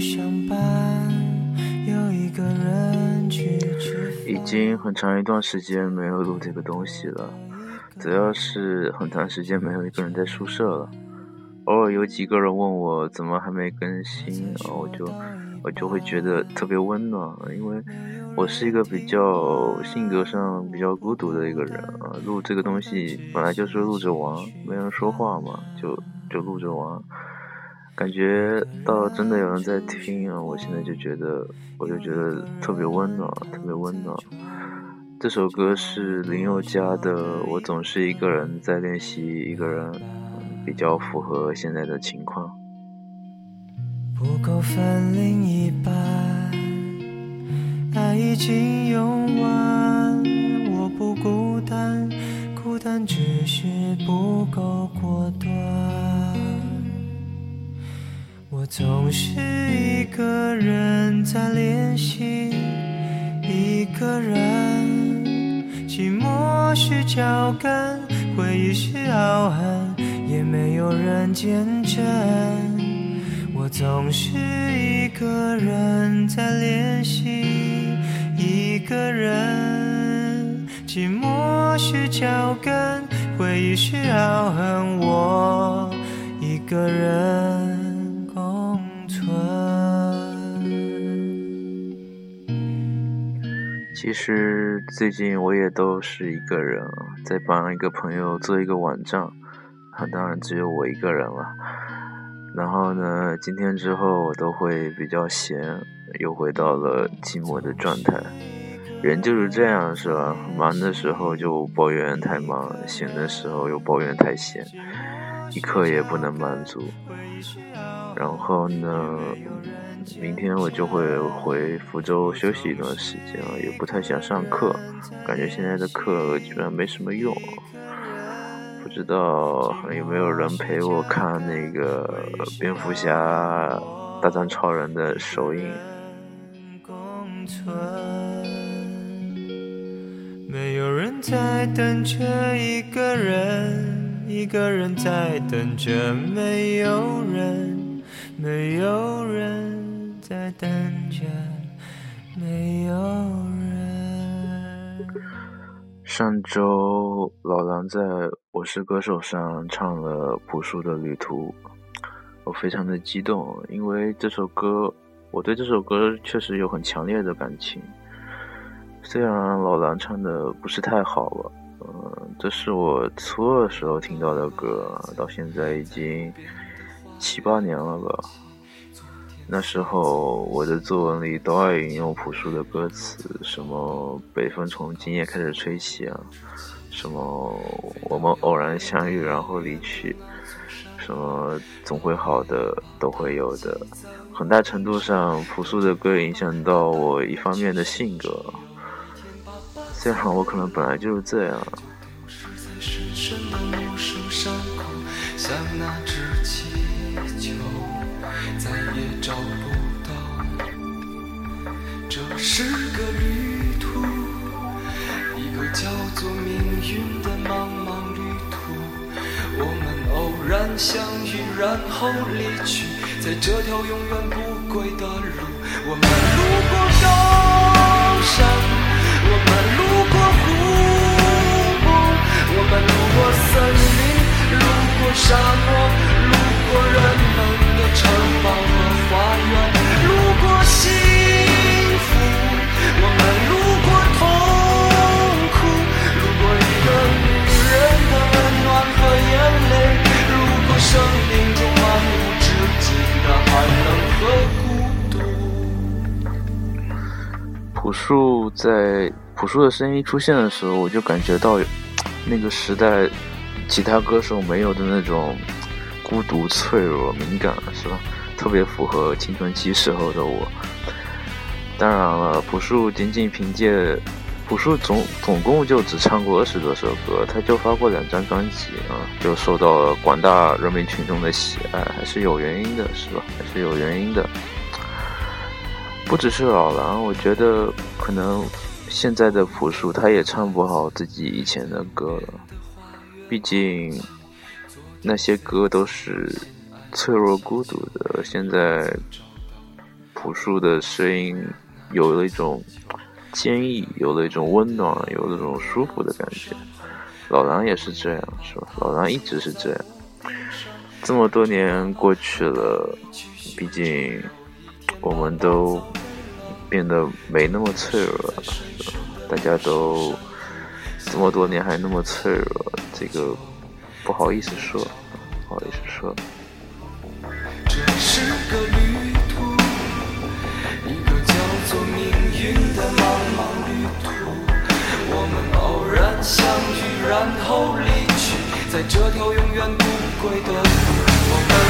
个人去上班，有一个人去吃已经很长一段时间没有录这个东西了，主要是很长时间没有一个人在宿舍了。偶尔有几个人问我怎么还没更新，然后我就我就会觉得特别温暖，因为我是一个比较性格上比较孤独的一个人啊。录这个东西本来就是录着玩，没人说话嘛，就就录着玩。感觉到真的有人在听啊，我现在就觉得，我就觉得特别温暖，特别温暖。这首歌是林宥嘉的《我总是一个人在练习一个人》，比较符合现在的情况。不够分另一半，爱已经用完，我不孤单，孤单只是不够果断。我总是一个人在练习，一个人，寂寞是脚跟，回忆是傲寒，也没有人见证。我总是一个人在练习，一个人，寂寞是脚跟，回忆是傲寒，我一个人其实最近我也都是一个人，在帮一个朋友做一个网站，啊，当然只有我一个人了。然后呢，今天之后我都会比较闲，又回到了寂寞的状态。人就是这样，是吧？忙的时候就抱怨太忙，闲的时候又抱怨太闲，一刻也不能满足。然后呢，明天我就会回福州休息一段时间了，也不太想上课，感觉现在的课基本上没什么用。不知道有没有人陪我看那个蝙蝠侠大战超人的首映？没有人在等着一个人，一个人在等着没有人，人在等着没有人。上周老狼在我是歌手上唱了朴树的旅途，我非常的激动，因为这首歌我对这首歌确实有很强烈的感情。虽然老狼唱的不是太好了，嗯，这是我初二时候听到的歌，到现在已经七八年了吧。那时候我的作文里都爱引用朴树的歌词，什么北风从今夜开始吹起啊，什么我们偶然相遇然后离去，什么总会好的，都会有的。很大程度上，朴树的歌影响到我一方面的性格，虽然我可能本来就是这样。像那只气球，再也找不到。这是个旅途，一个叫做命运的茫茫旅途。我们偶然相遇，然后离去，在这条永远不归的路。我们路过高山，我们路朴树在朴树的声音出现的时候，我就感觉到那个时代其他歌手没有的那种孤独、脆弱、敏感，是吧？特别符合青春期时候的我。当然了，朴树仅仅凭借朴树总总共就只唱过二十多首歌，他就发过两张专辑啊，就受到了广大人民群众的喜爱，还是有原因的，是吧？还是有原因的。不只是老狼，我觉得可能现在的朴树他也唱不好自己以前的歌了，毕竟那些歌都是脆弱孤独的，现在朴树的声音有了一种坚毅，有了一种温暖，有了一种舒服的感觉。老狼也是这样，是吧？老狼一直是这样。这么多年过去了，毕竟我们都变得没那么脆弱了，大家都这么多年还那么脆弱，这个不好意思说，不好意思说。这是个旅途，一个叫做命运的茫茫旅途。我们偶然相遇，然后离去，在这条永远不归的路。